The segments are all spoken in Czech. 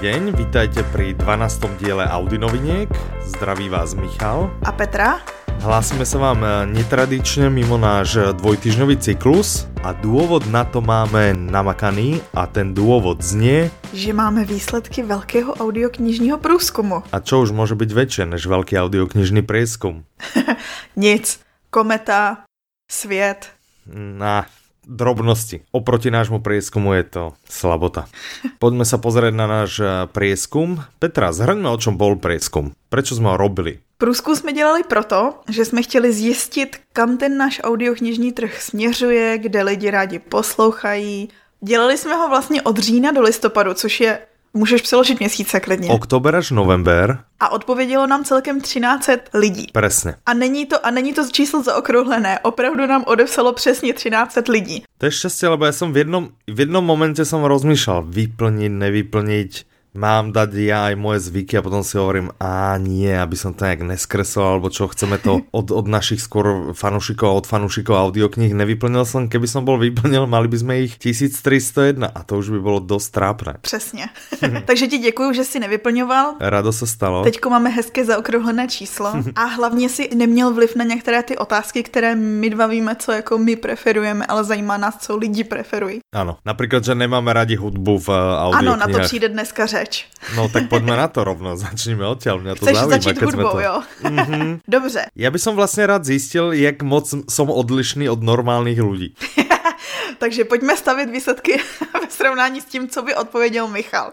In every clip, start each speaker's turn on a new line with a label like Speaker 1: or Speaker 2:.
Speaker 1: deň, vítajte pri 12. diele Audinoviniek. Zdraví vás Michal.
Speaker 2: A Petra.
Speaker 1: Hlásime sa vám eh, netradične mimo náš eh, dvojtyžňový cyklus a dôvod na to máme namakaný a ten dôvod znie...
Speaker 2: Že máme výsledky veľkého audioknižního průzkumu.
Speaker 1: A čo už môže byť väčšie než veľký audioknižný prieskum?
Speaker 2: Nic. Kometa, svět.
Speaker 1: Na, drobnosti. Oproti nášmu prieskumu je to slabota. Poďme sa pozrieť na náš eh, prieskum. Petra, zhrňme, o čom bol prieskum. Prečo sme ho robili?
Speaker 2: Průzkum jsme dělali proto, že jsme chtěli zjistit, kam ten náš audioknižní trh směřuje, kde lidi rádi poslouchají. Dělali jsme ho vlastně od října do listopadu, což je Můžeš přeložit měsíce klidně.
Speaker 1: Oktober až november.
Speaker 2: A odpovědělo nám celkem 1300 lidí.
Speaker 1: Presne.
Speaker 2: A není to, a není to číslo zaokrouhlené. Opravdu nám odepsalo přesně 1300 lidí.
Speaker 1: To je šťastie, lebo ja som v jednom, v jednom momente som rozmýšľal vyplniť, nevyplniť mám dať ja aj moje zvyky a potom si hovorím, a nie, aby som to nejak neskreslil, alebo čo, chceme to od, od našich skôr fanúšikov a od fanúšikov audiokníh nevyplnil som, keby som bol vyplnil, mali by sme ich 1301 a to už by bolo dosť trápne.
Speaker 2: Přesně. Takže ti děkuju, že si nevyplňoval.
Speaker 1: Rado se stalo.
Speaker 2: Teďko máme hezké zaokrouhlené číslo a hlavně si neměl vliv na některé ty otázky, které my dva víme, co jako my preferujeme, ale zajímá nás, co lidi preferují.
Speaker 1: Ano, například, že nemáme rádi hudbu v audioknihách.
Speaker 2: Ano, na to přijde dneska řeč řeč.
Speaker 1: No tak pojďme na to rovno, začneme odtiaľ, mňa to
Speaker 2: Chceš
Speaker 1: zaujíma.
Speaker 2: začít hudbou, to... jo? Mm-hmm. Dobře.
Speaker 1: Ja by som vlastne rád zistil, jak moc som odlišný od normálnych ľudí.
Speaker 2: Takže pojďme stavit výsledky ve srovnání s tím, co by odpověděl Michal.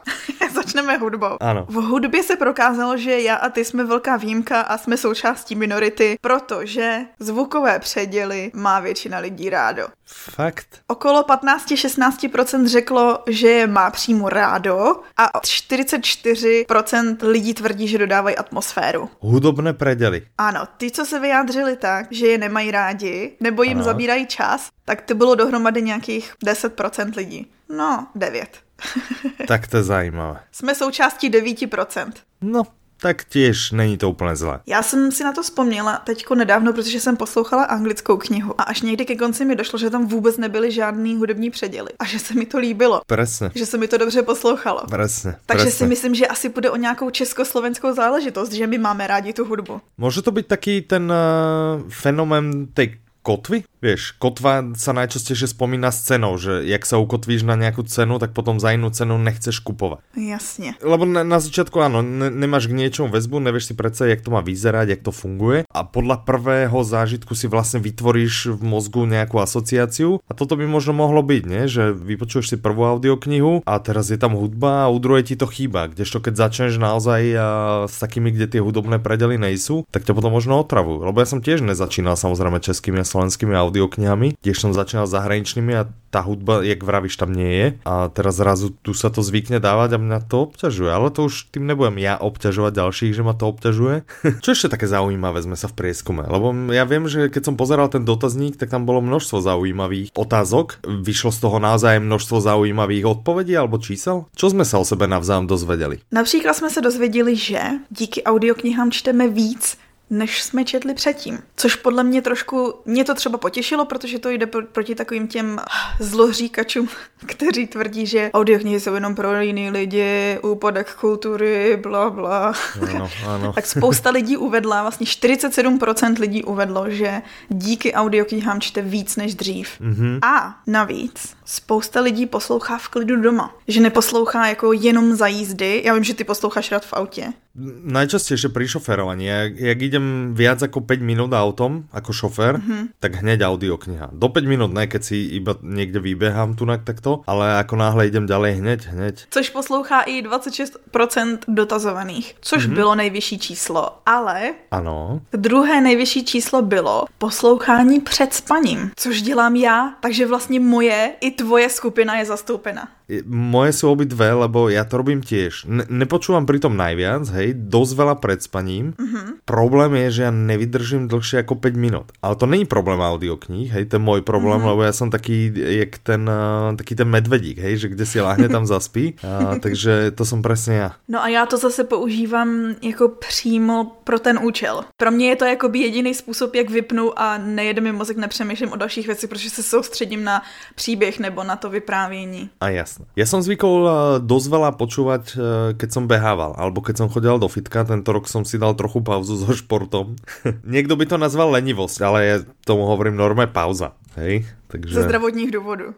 Speaker 2: Začneme hudbou.
Speaker 1: Ano.
Speaker 2: V hudbě se prokázalo, že já a ty jsme velká výjimka a jsme součástí minority, protože zvukové předěly má většina lidí rádo.
Speaker 1: Fakt?
Speaker 2: Okolo 15-16% řeklo, že je má přímo rádo a 44% lidí tvrdí, že dodávají atmosféru.
Speaker 1: Hudobné preděly.
Speaker 2: Ano, ty, co se vyjádřili tak, že je nemají rádi, nebo jim Aha. zabírají čas, tak to bylo dohromady nějakých 10% lidí. No, 9.
Speaker 1: tak to je zajímavé.
Speaker 2: Jsme součástí 9%.
Speaker 1: No, tak těž není to úplně zlé.
Speaker 2: Já jsem si na to vzpomněla teďko nedávno, protože jsem poslouchala anglickou knihu a až někdy ke konci mi došlo, že tam vůbec nebyly žádný hudební předěly a že se mi to líbilo.
Speaker 1: Presne.
Speaker 2: Že se mi to dobře poslouchalo.
Speaker 1: Presne.
Speaker 2: Takže
Speaker 1: presne.
Speaker 2: si myslím, že asi bude o nějakou československou záležitost, že my máme rádi tu hudbu.
Speaker 1: Může to být taky ten uh, fenomén tej kotvy? Vieš, kotva sa najčastejšie spomína s cenou, že jak sa ukotvíš na nejakú cenu, tak potom za inú cenu nechceš kupovať.
Speaker 2: Jasne.
Speaker 1: Lebo na, na začiatku áno, ne, nemáš k niečomu väzbu, nevieš si predsa, jak to má vyzerať, jak to funguje a podľa prvého zážitku si vlastne vytvoríš v mozgu nejakú asociáciu a toto by možno mohlo byť, nie? že vypočuješ si prvú audioknihu a teraz je tam hudba a u druhej ti to chýba, kdežto keď začneš naozaj a, s takými, kde tie hudobné predely nejsú, tak ťa potom možno otravujú. Lebo ja som tiež nezačínal samozrejme českými a slovenskými audioknihami, tiež som začínal zahraničnými a tá hudba, jak vravíš, tam nie je a teraz zrazu tu sa to zvykne dávať a mňa to obťažuje, ale to už tým nebudem ja obťažovať ďalších, že ma to obťažuje. Čo ešte také zaujímavé sme sa v prieskume, lebo ja viem, že keď som pozeral ten dotazník, tak tam bolo množstvo zaujímavých otázok, vyšlo z toho naozaj množstvo zaujímavých odpovedí alebo čísel. Čo sme sa o sebe navzájem dozvedeli?
Speaker 2: Například jsme se dozvěděli, že díky audioknihám čteme víc, než jsme četli předtím. Což podle mě trošku, mě to třeba potěšilo, protože to jde proti takovým těm zloříkačům, kteří tvrdí, že audioknihy jsou jenom pro jiný lidi, úpadek kultury, bla, bla.
Speaker 1: Ano, ano.
Speaker 2: tak spousta lidí uvedla, vlastně 47% lidí uvedlo, že díky audioknihám čte víc než dřív. Mm-hmm. A navíc spousta lidí poslouchá v klidu doma. Že neposlouchá jako jenom za jízdy. Já vím, že ty posloucháš rád v autě.
Speaker 1: Najčastejšie pri šoferovaní. Jak, jak idem viac ako 5 minút autom ako šofér, mm-hmm. tak hneď audiokniha. Do 5 minút ne, keď si iba niekde vybehám tunak takto, ale ako náhle idem ďalej hneď, hneď.
Speaker 2: Což poslouchá i 26% dotazovaných, což mm-hmm. bylo nejvyšší číslo. Ale
Speaker 1: ano.
Speaker 2: druhé nejvyšší číslo bylo poslouchání před spaním, což dělám já, takže vlastně moje i tvoje skupina je zastoupena.
Speaker 1: Moje sú obidve, lebo ja to robím tiež. Ne nepočúvam pritom najviac, hej, dosť veľa pred spaním. Mm -hmm. Problém je, že ja nevydržím dlhšie ako 5 minút. Ale to není problém audiokníh, hej, to je môj problém, mm -hmm. lebo ja som taký, jak ten, uh, taký ten medvedík, hej, že kde si láhne, tam zaspí. Uh, takže to som presne ja.
Speaker 2: No a já to zase používám jako přímo pro ten účel. Pro mě je to jako jediný způsob, jak vypnu a nejede mi mozek, nepřemýšlím o dalších věcech, protože se soustředím na příběh nebo na to vyprávění.
Speaker 1: A jasne Jasné. Ja som zvykol uh, dosť veľa počúvať, uh, keď som behával, alebo keď som chodil do fitka. Tento rok som si dal trochu pauzu so športom. Niekto by to nazval lenivosť, ale ja tomu hovorím norme pauza. Hej?
Speaker 2: Takže, Ze zdravotních důvodů.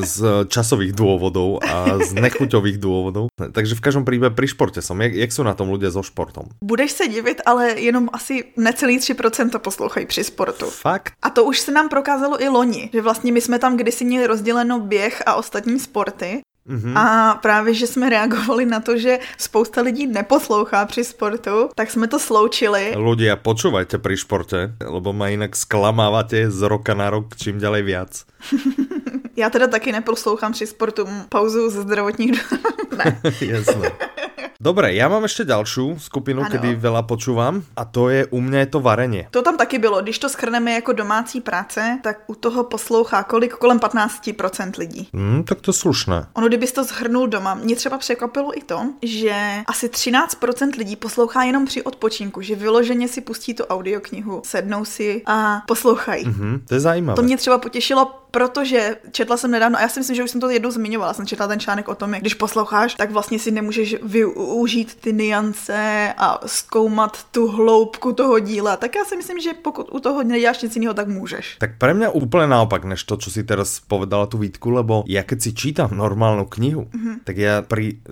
Speaker 1: Z časových dôvodov a z nechuťových dôvodov. Takže v každom prípade pri športe som. Jak, jak sú na tom ľudia so športom?
Speaker 2: Budeš se divit, ale jenom asi necelý 3% poslouchají při sportu.
Speaker 1: Fakt?
Speaker 2: A to už se nám prokázalo i loni, že vlastně my jsme tam kdysi měli rozděleno běh a ostatní sporty Mm-hmm. A právě, že jsme reagovali na to, že spousta lidí neposlouchá při sportu, tak jsme to sloučili.
Speaker 1: Ľudia, počúvajte pri športe, lebo ma inak sklamávate z roka na rok čím ďalej viac.
Speaker 2: Já teda taky neposlouchám při sportu pauzu ze zdravotních ne.
Speaker 1: Jasné. Dobre, ja mám ešte ďalšiu skupinu, ano. kedy veľa počúvam a to je u mňa je to varenie.
Speaker 2: To tam taky bylo. Když to schrneme jako domácí práce, tak u toho poslouchá kolik? Kolem 15% lidí.
Speaker 1: Hmm, tak to slušné.
Speaker 2: Ono, kdybys to zhrnul doma, mě třeba překvapilo i to, že asi 13% lidí poslouchá jenom při odpočinku, že vyloženě si pustí tu audioknihu, sednou si a poslouchají.
Speaker 1: Mm-hmm, to je zajímavé.
Speaker 2: To mě třeba potěšilo, protože četla jsem nedávno, a já si myslím, že už jsem to jednou zmiňovala, jsem četla ten článek o tom, jak když posloucháš, tak vlastně si nemůžeš využít ty niance a zkoumat tu hloubku toho díla. Tak já si myslím, že pokud u toho neděláš nic jiného, tak můžeš.
Speaker 1: Tak pre mňa úplne naopak, než to, čo si teraz povedala tu výtku, lebo ja keď si čítam normálnu knihu, mm-hmm. tak ja pri,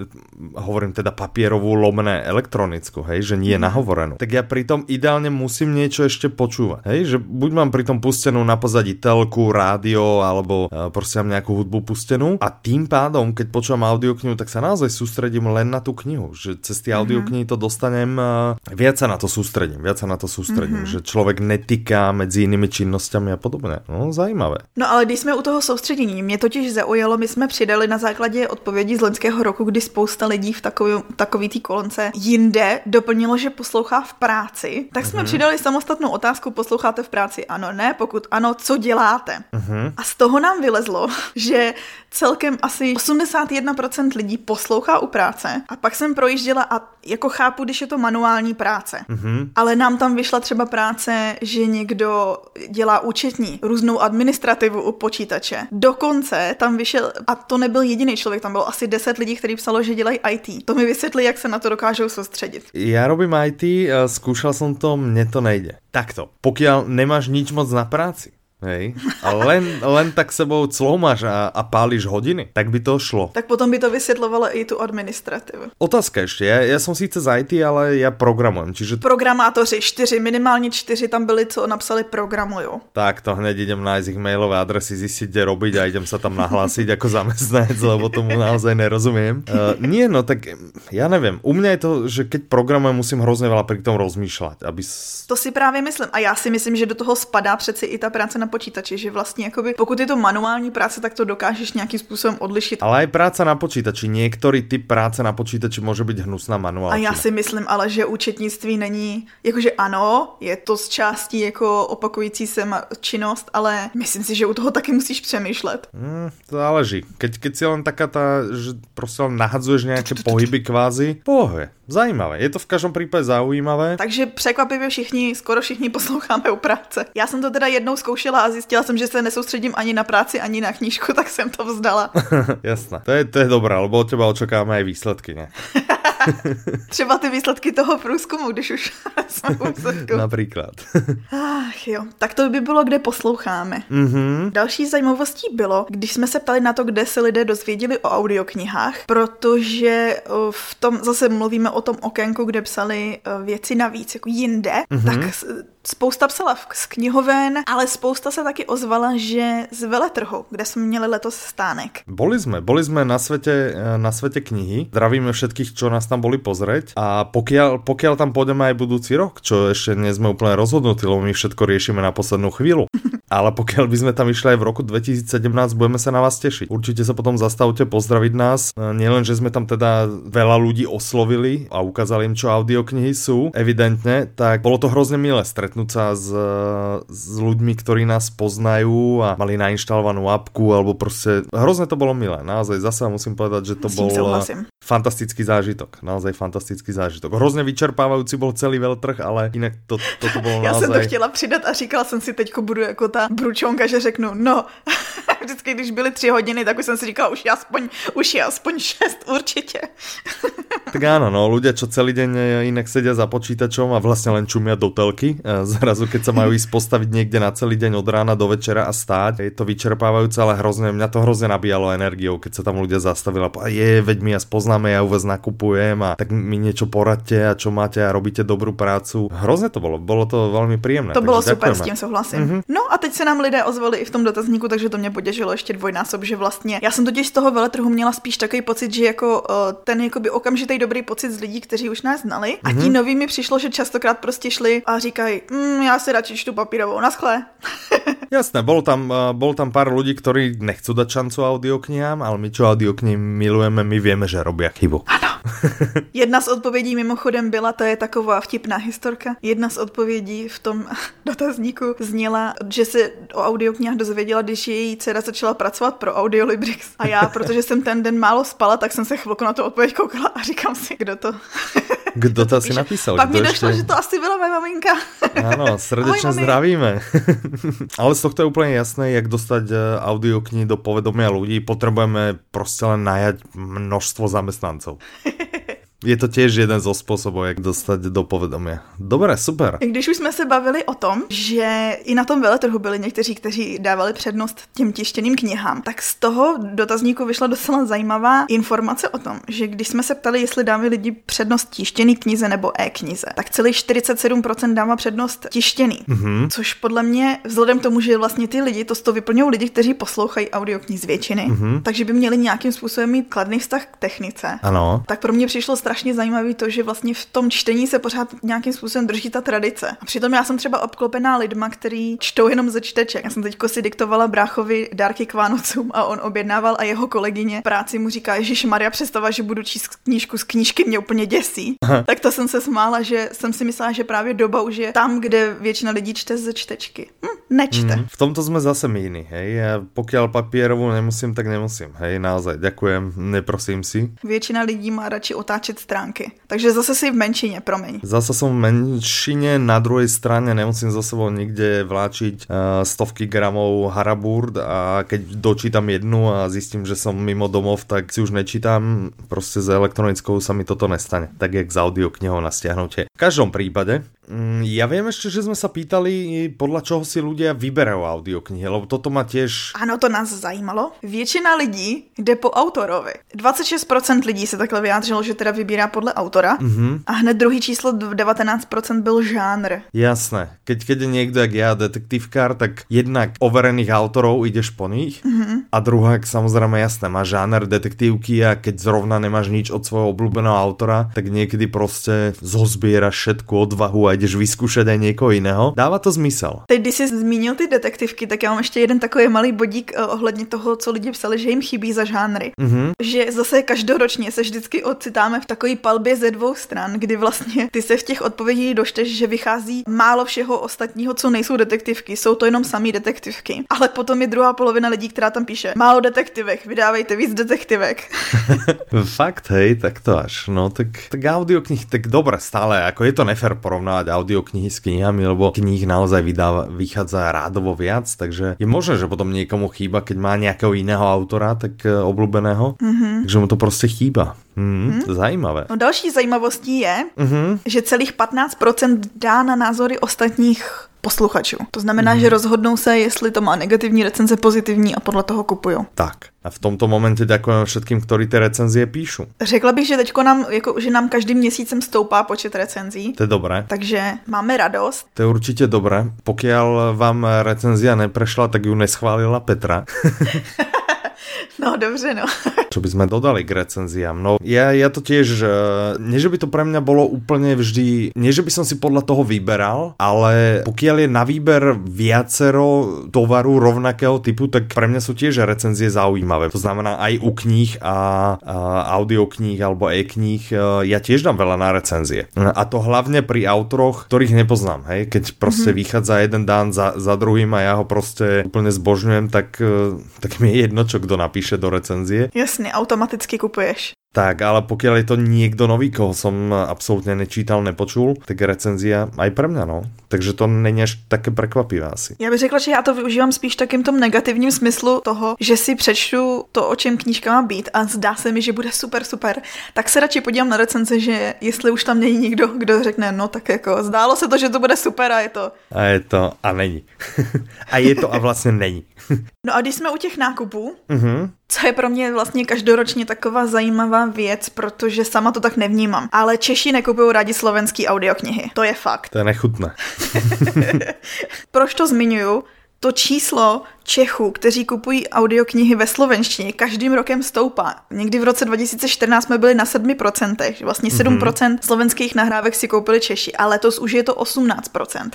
Speaker 1: hovorím teda papierovú, lomné elektronickú, hej, že nie mm-hmm. nahovorenú, tak ja pri tom ideálne musím niečo ešte počúvať, hej, že buď mám pri tom pustenú na pozadí telku, rádio, alebo proste mám nejakú hudbu pustenú a tým pádom, keď počúvam audioknihu, tak sa naozaj sústredím len na tú knihu, že cez tie audioknihy to dostanem, e, viac sa na to sústredím, viac sa na to sústredím, mm-hmm. že človek netýká medzi jinými činnosťami a podobně. No, zajímavé.
Speaker 2: No ale když jsme u toho soustředění, mě totiž zaujalo, my jsme přidali na základě odpovědi z loňského roku, kdy spousta lidí v takový, takový té kolonce jinde doplnilo, že poslouchá v práci, tak jsme mm-hmm. přidali samostatnou otázku, posloucháte v práci? Ano, ne, pokud ano, co děláte? Mm-hmm. A z toho nám vylezlo, že celkem asi 81% lidí poslouchá u práce a pak jsem projížděla a jako chápu, když je to manuální práce, mm-hmm. ale nám tam vyšla třeba práce, že někdo dělá účetní, různou administrativu u počítače. Dokonce tam vyšel, a to nebyl jediný člověk, tam bylo asi 10 lidí, kteří psalo, že dělají IT. To mi vysvětlí, jak se na to dokážou soustředit.
Speaker 1: Já robím IT, zkoušel jsem to, mně to nejde. Takto, pokud nemáš nič moc na práci, Hej. A len, len tak sebou cloumaš a, a pálíš hodiny, tak by to šlo.
Speaker 2: Tak potom by to vysvětlovalo i tu administrativu.
Speaker 1: Otázka ještě, já, já jsem sice z IT, ale já programujem, čiže...
Speaker 2: Programátoři, čtyři, minimálně čtyři tam byli, co napsali programuju.
Speaker 1: Tak to hned idem nájsť ich mailové adresy, zistiť, kde robiť a idem sa tam nahlásiť jako zamestnanec, lebo tomu naozaj nerozumiem. Uh, nie, no tak já nevím. U mě je to, že keď programujem, musím hrozně veľa pri tom rozmýšľať, aby...
Speaker 2: To si právě myslím. A já si myslím, že do toho spadá přeci i ta práce na počítači, že vlastně jakoby, pokud je to manuální práce, tak to dokážeš nějakým způsobem odlišit.
Speaker 1: Ale i práce na počítači, některý typ práce na počítači může být hnusná manuální.
Speaker 2: A já si myslím ale, že účetnictví není, jakože ano, je to z části jako opakující se činnost, ale myslím si, že u toho taky musíš přemýšlet.
Speaker 1: Hmm, to záleží. Keď, keď si len taká ta, že prostě nahadzuješ nějaké pohyby kvázi, pohoje. Zajímavé, je to v každém případě zaujímavé.
Speaker 2: Takže překvapivě všichni, skoro všichni posloucháme u práce. Já jsem to teda jednou zkoušela a zjistila jsem, že se nesoustředím ani na práci, ani na knížku, tak jsem to vzdala.
Speaker 1: Jasné, to je, to je dobré, lebo od těba očekáváme i výsledky, ne?
Speaker 2: Třeba ty výsledky toho průzkumu, když už jsme
Speaker 1: u Například.
Speaker 2: Ach jo, tak to by bylo, kde posloucháme. Mm-hmm. Další zajímavostí bylo, když jsme se ptali na to, kde se lidé dozvěděli o audioknihách, protože v tom zase mluvíme o tom okénku, kde psali věci navíc, jako jinde, mm-hmm. tak spousta psala z knihoven, ale spousta se taky ozvala, že z veletrhu, kde jsme měli letos stánek.
Speaker 1: Boli jsme, boli jsme na světě, na světě knihy. Zdravíme všetkých, čo nás tam boli pozrieť. A pokiaľ, pokiaľ tam pôjdeme aj budúci rok, čo ešte nie sme úplne rozhodnutí, lebo my všetko riešime na poslednú chvíľu. Ale pokiaľ by sme tam išli aj v roku 2017, budeme sa na vás tešiť. Určite sa potom zastavte pozdraviť nás. E, nielen, že sme tam teda veľa ľudí oslovili a ukázali im, čo audioknihy sú, evidentne, tak bolo to hrozne milé stretnúť sa s, s ľuďmi, ktorí nás poznajú a mali nainštalovanú apku, alebo proste hrozne to bolo milé. Naozaj zase musím povedať, že to bol fantastický zážitok. Naozaj fantastický zážitok. Hrozně vyčerpávající byl celý veltrh, ale jinak to, to, to bylo
Speaker 2: Já
Speaker 1: naozaj...
Speaker 2: jsem to chtěla přidat a říkala jsem si teďko budu jako ta bručonka, že řeknu, no, vždycky, když byly tři hodiny, tak už jsem si říkala, už je aspoň, už je aspoň šest určitě.
Speaker 1: tak áno, no, ľudia, čo celý deň e, inak sedia za počítačom a vlastne len čumia do telky, e, zrazu keď sa majú ísť postaviť niekde na celý deň od rána do večera a stáť, je to vyčerpávajúce, ale hrozne, mňa to hrozne nabíjalo energiou, keď sa tam ľudia zastavili a je, veď my ja spoznáme, ja u vás nakupujem a tak mi niečo poradte a čo máte a robíte dobrú prácu. Hrozne to bolo, bolo to veľmi príjemné.
Speaker 2: To bylo super, s tím souhlasím. Mm-hmm. No a teď se nám lidé ozvali i v tom dotazníku, takže to mě potěšilo ještě dvojnásob, že vlastně já jsem totiž z toho veletrhu měla spíš takový pocit, že jako uh, ten jakoby okamžitý dobrý pocit z lidí, kteří už nás znali. A mm-hmm. ti noví mi přišlo, že častokrát prostě šli a říkají, mm, já si radši čtu papírovou, naschle.
Speaker 1: Jasné, bol tam, uh, bol tam pár ľudí, ktorí nechcú dať šancu audioknihám, ale my čo audioknihy milujeme, my vieme, že robia chybu.
Speaker 2: Ano. Jedna z odpovědí mimochodem byla, to je taková vtipná historka, jedna z odpovědí v tom dotazníku zněla, že se o audioknihách dozvěděla, když její dcera začala pracovat pro Audiolibrix. A já, protože jsem ten den málo spala, tak jsem se chvilku na tu odpověď koukala a říkám si, kdo to...
Speaker 1: Kdo to asi napísal?
Speaker 2: Pak mi došlo, ještě... že to asi byla moje maminka.
Speaker 1: Ano, srdečně zdravíme. Ale z tohto je úplně jasné, jak dostať eh, audioknihy do povedomia ľudí. Potrebujeme prostě len najať množstvo zamestnancov. Je to těž jeden zo způsobů, jak dostat do povedomia. Dobré, super.
Speaker 2: Když už jsme se bavili o tom, že i na tom veletrhu byli někteří, kteří dávali přednost těm tištěným knihám, tak z toho dotazníku vyšla docela zajímavá informace o tom, že když jsme se ptali, jestli dávají lidi přednost tištěný knize nebo e-knize, tak celý 47% dává přednost tištěný. Mm-hmm. Což podle mě, vzhledem k tomu, že vlastně ty lidi, to z toho vyplňují lidi, kteří poslouchají audioknihy z většiny, mm-hmm. takže by měli nějakým způsobem mít kladný vztah k technice.
Speaker 1: Ano.
Speaker 2: Tak pro mě přišlo strašně zajímavé to, že vlastně v tom čtení se pořád nějakým způsobem drží ta tradice. A přitom já jsem třeba obklopená lidma, který čtou jenom ze čteček. Já jsem teď si diktovala bráchovi dárky k Vánocům a on objednával a jeho kolegyně práci mu říká, Ježíš Maria, představa, že budu číst knížku z knížky mě úplně děsí. Aha. Tak to jsem se smála, že jsem si myslela, že právě doba už je tam, kde většina lidí čte ze čtečky. Hm, nečte. Mm,
Speaker 1: v tomto jsme zase jiní, hej. Ja pokiaľ papierovou nemusím, tak nemusím, hej, naozaj, ďakujem, neprosím si.
Speaker 2: Většina lidí má radši otáčet stránky. Takže zase si v menšině, promiň.
Speaker 1: Zase som v menšině, na druhé straně nemusím za sebou nikde vláčiť uh, stovky gramov haraburt a keď dočítam jednu a zjistím, že som mimo domov, tak si už nečítam. Prostě s elektronickou sa mi toto nestane. Tak jak s audioknihou na stiahnutie. V každom prípade, ja viem ešte, že sme sa pýtali, podľa čoho si ľudia vyberajú audioknihy, lebo toto ma tiež...
Speaker 2: Ano, to nás zajímalo. Většina lidí jde po autorovi. 26% lidí se takhle vyjádřilo, že teda vybírá podle autora mm-hmm. a hned druhý číslo 19% byl žánr.
Speaker 1: Jasné. Keď, keď je niekto, jak ja, detektívkár, tak jednak overených autorov ideš po nich mm-hmm. A druhá, samozrejme jasné, má žáner detektívky a keď zrovna nemáš nič od svojho obľúbeného autora, tak niekedy prostě zozbieraš všetku odvahu a ideš vyskúšať aj někoho jiného. Dává to zmysel.
Speaker 2: Teď, když jsi zmínil ty detektivky, tak já mám ještě jeden takový malý bodík uh, ohledně toho, co lidi psali, že jim chybí za žánry. Mm-hmm. Že zase každoročně se vždycky ocitáme v takové palbě ze dvou stran, kdy vlastně ty se v těch odpovědích došteš, že vychází málo všeho ostatního, co nejsou detektivky. Jsou to jenom samý detektivky. Ale potom je druhá polovina lidí, která tam píše málo detektivek, vydávejte víc detektivek.
Speaker 1: Fakt, hej, tak to až. No, tak, tak audioknih, tak dobré stále, jako je to nefer porovnať porovnávať audioknihy s knihami, lebo knih naozaj vydáva, vychádza rádovo viac, takže je možné, že potom niekomu chýba, keď má nejakého iného autora, tak e, obľúbeného, mm-hmm. takže mu to prostě chýba. Mm, mm. Zajímavé.
Speaker 2: No další zajímavostí je, mm-hmm. že celých 15% dá na názory ostatních posluchačů. To znamená, mm. že rozhodnou se, jestli to má negativní recenze, pozitivní a podle toho kupují.
Speaker 1: Tak. A v tomto momentě děkujeme všetkým, kteří ty recenzie píšu.
Speaker 2: Řekla bych, že teďko nám, jako, že nám každým měsícem stoupá počet recenzí.
Speaker 1: To je dobré.
Speaker 2: Takže máme radost.
Speaker 1: To je určitě dobré. Pokud vám recenzia neprešla, tak ju neschválila Petra.
Speaker 2: No dobře, no.
Speaker 1: Čo by sme dodali k recenziám? No ja, ja to tiež, nie že by to pre mňa bolo úplne vždy, nie že by som si podľa toho vyberal, ale pokiaľ je na výber viacero tovaru rovnakého typu, tak pre mňa sú tiež recenzie zaujímavé. To znamená aj u kníh a, a audiokníh alebo e-kníh e, ja tiež dám veľa na recenzie. A to hlavne pri autoroch, ktorých nepoznám. Hej? Keď proste mm-hmm. vychádza jeden dán za, za druhým a ja ho proste úplne zbožňujem, tak, e, tak mi je jedno, čo kdo napíše do recenzie.
Speaker 2: Jasně, automaticky kupuješ.
Speaker 1: Tak, ale pokiaľ je to niekto nový, koho som absolútne nečítal, nepočul, tak recenzia aj pre mňa, no. Takže to není až také prekvapivé asi.
Speaker 2: Já bych řekla, že já to využívám spíš takým tom negativním smyslu toho, že si přečtu to, o čem knížka má být a zdá se mi, že bude super, super. Tak se radši podívám na recenze, že jestli už tam není nikdo, kdo řekne, no tak jako zdálo se to, že to bude super a je to.
Speaker 1: A je to a není. a je to a vlastně není.
Speaker 2: no a když jsme u těch nákupů, uh-huh. Co je pro mě vlastně každoročně taková zajímavá věc, protože sama to tak nevnímám. Ale Češi nekupují rádi slovenský audioknihy. To je fakt.
Speaker 1: To je nechutné.
Speaker 2: Proč to zmiňuju? To číslo Čechů, kteří kupují audioknihy ve slovenštině, každým rokem stoupá. Někdy v roce 2014 jsme byli na 7%, vlastně 7% mm-hmm. slovenských nahrávek si koupili Češi, a letos už je to 18%.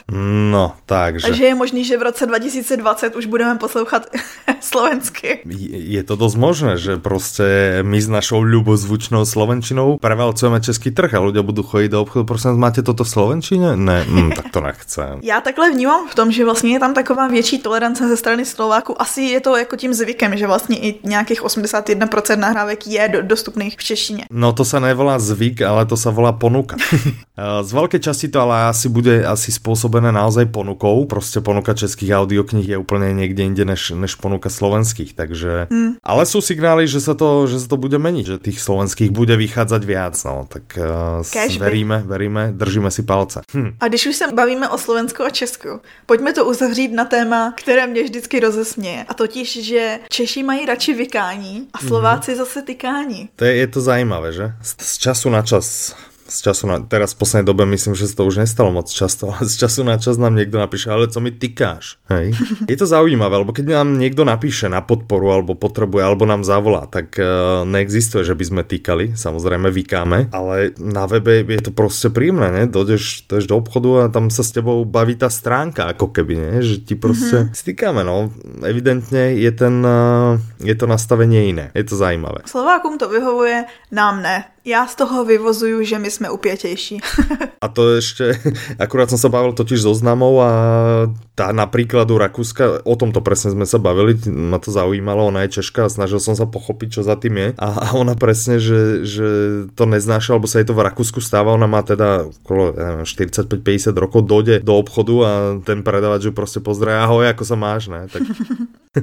Speaker 1: No, takže.
Speaker 2: Takže je možný, že v roce 2020 už budeme poslouchat slovensky.
Speaker 1: Je to dost možné, že prostě my s našou ľubozvučnou slovenčinou prevalcujeme český trh a ľudia budou chodit do obchodu, prosím, máte toto v slovenčině? Ne, mm, tak to nechcem.
Speaker 2: Já takhle vnímám v tom, že vlastně je tam taková větší tolerance ze strany Slováku. Asi je to jako tím zvykem, že vlastně i nějakých 81% nahrávek je do, dostupných v češtině.
Speaker 1: No to se nevolá zvyk, ale to se volá ponuka. Z velké části to ale asi bude asi způsobené naozaj ponukou. Prostě ponuka českých audioknih je úplně někde jinde než, než ponuka slovenských, takže... Mm. Ale jsou signály, že se to, že se to bude menit, že těch slovenských bude vycházet víc, no, tak uh, veríme, veríme, držíme si palce. Hm.
Speaker 2: A když už se bavíme o Slovensku a Česku, pojďme to uzavřít na téma, které mě vždycky rozesměje. A totiž, že Češi mají radši vykání a Slováci mm-hmm. zase tykání.
Speaker 1: To je, je to zajímavé, že? Z, z času na čas z času na, teraz v poslednej dobe myslím, že sa to už nestalo moc často, ale z času na čas nám niekto napíše, ale co mi tykáš, hej? Je to zaujímavé, lebo keď nám niekto napíše na podporu, alebo potrebuje, alebo nám zavolá, tak uh, neexistuje, že by sme týkali, samozrejme vykáme, ale na webe je to prostě príjemné, ne? Dojdeš, dojdeš do obchodu a tam sa s tebou baví ta stránka, ako keby, ne? Že ti prostě mm-hmm. stýkáme, no. Evidentně je ten, uh, je to nastavenie jiné, je to zajímavé.
Speaker 2: Slovákům to vyhovuje, nám ne. Já z toho vyvozuju, že my jsme upětější.
Speaker 1: a to ještě, akurát jsem se bavil totiž so známou a tá na príkladu Rakúska, o tomto presne sme sa bavili, ma to zaujímalo, ona je Češka a snažil som sa pochopiť, čo za tým je. A, a ona presne, že, že to neznáša, alebo sa jej to v Rakúsku stáva, ona má teda okolo 45-50 rokov, dojde do obchodu a ten predavač ju prostě pozdraví, ahoj, ako sa máš, ne? Tak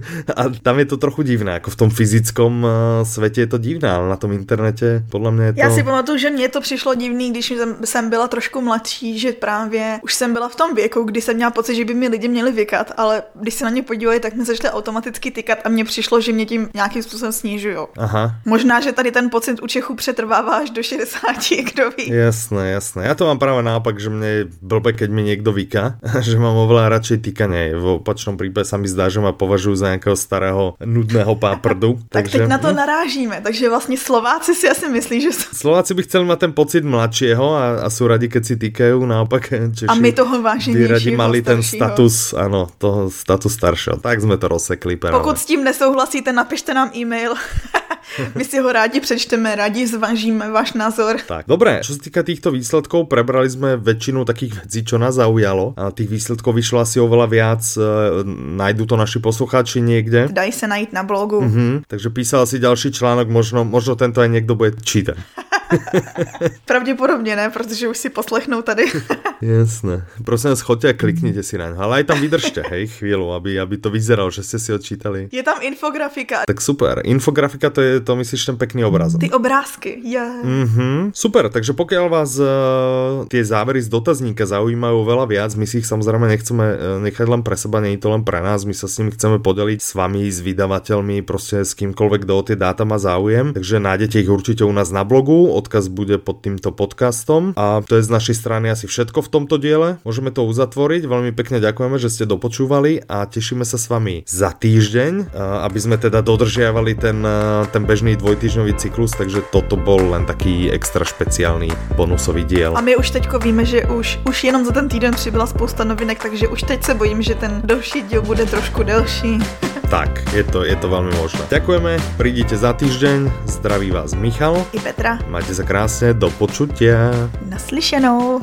Speaker 1: a tam je to trochu divné, jako v tom fyzickom eh, světě je to divné, ale na tom internete podle mě je to...
Speaker 2: Já si pamatuju, že mně to přišlo divný, když jsem byla trošku mladší, že právě už jsem byla v tom věku, kdy jsem měla pocit, že by mi lidi měli vykat, ale když se na ně podívali, tak mi začaly automaticky tykat a mně přišlo, že mě tím nějakým způsobem snižují. Aha. Možná, že tady ten pocit u Čechů přetrvává až do 60, kdo ví.
Speaker 1: Jasné, jasné. Já to mám právě naopak, že mě blbe, keď mi někdo vyká, že mám oveľa radšej týkanie. V opačnom prípade sa mi zdá, že ma považujú za nějakého starého nudného páprdu.
Speaker 2: tak takže, teď na to hm. narážíme, takže vlastně Slováci si asi myslí, že...
Speaker 1: Slováci by chceli mít ten pocit mladšího a, a jsou radi, keď si týkají, naopak Češi
Speaker 2: a my toho váženějšího,
Speaker 1: radi mali ten status, ano, toho status staršího. Tak jsme to rozsekli.
Speaker 2: Pokud s tím nesouhlasíte, napište nám e-mail. My si ho rádi přečteme, rádi zvažíme váš názor.
Speaker 1: Tak, dobré, čo se týka týchto výsledků, prebrali jsme většinu takých věcí, čo nás zaujalo. A tých výsledků vyšlo asi oveľa viac. E, najdu to naši posluchači někde.
Speaker 2: Dají se najít na blogu.
Speaker 1: Mm-hmm. Takže písal si další článok, možno, možno tento aj někdo bude čítat.
Speaker 2: Pravděpodobně ne, protože už si poslechnou tady.
Speaker 1: Jasné. Prosím vás, choďte a klikněte si na Ale aj tam vydržte, hej, chvíli, aby, aby to vyzeralo, že jste si odčítali.
Speaker 2: Je tam infografika.
Speaker 1: Tak super. Infografika to je, to myslíš ten pekný obraz.
Speaker 2: Ty obrázky, yeah.
Speaker 1: Mm-hmm. Super, takže pokud vás uh, tie závery z dotazníka zaujímajú veľa viac, my si ich samozrejme nechceme uh, nechať len pre seba, je to len pre nás, my sa s nimi chceme podeliť s vami, s vydavateľmi, prostě s kýmkoľvek, kdo o tie dáta má záujem. Takže nájdete ich určite u nás na blogu, odkaz bude pod týmto podcastom a to je z našej strany asi všetko v tomto diele. Môžeme to uzatvoriť, veľmi pekne ďakujeme, že ste dopočúvali a tešíme sa s vami za týždeň, aby sme teda dodržiavali ten, ten bežný dvojtýždňový cyklus, takže toto bol len taký extra špeciálny bonusový diel.
Speaker 2: A my už teďko víme, že už, už jenom za ten týden přibyla spousta novinek, takže už teď se bojím, že ten další díl bude trošku delší.
Speaker 1: Tak, je to, je to veľmi možné. Ďakujeme, prídite za týždeň, zdraví vás Michal.
Speaker 2: I Petra.
Speaker 1: Majte sa krásne, do počutia.
Speaker 2: Naslyšenou.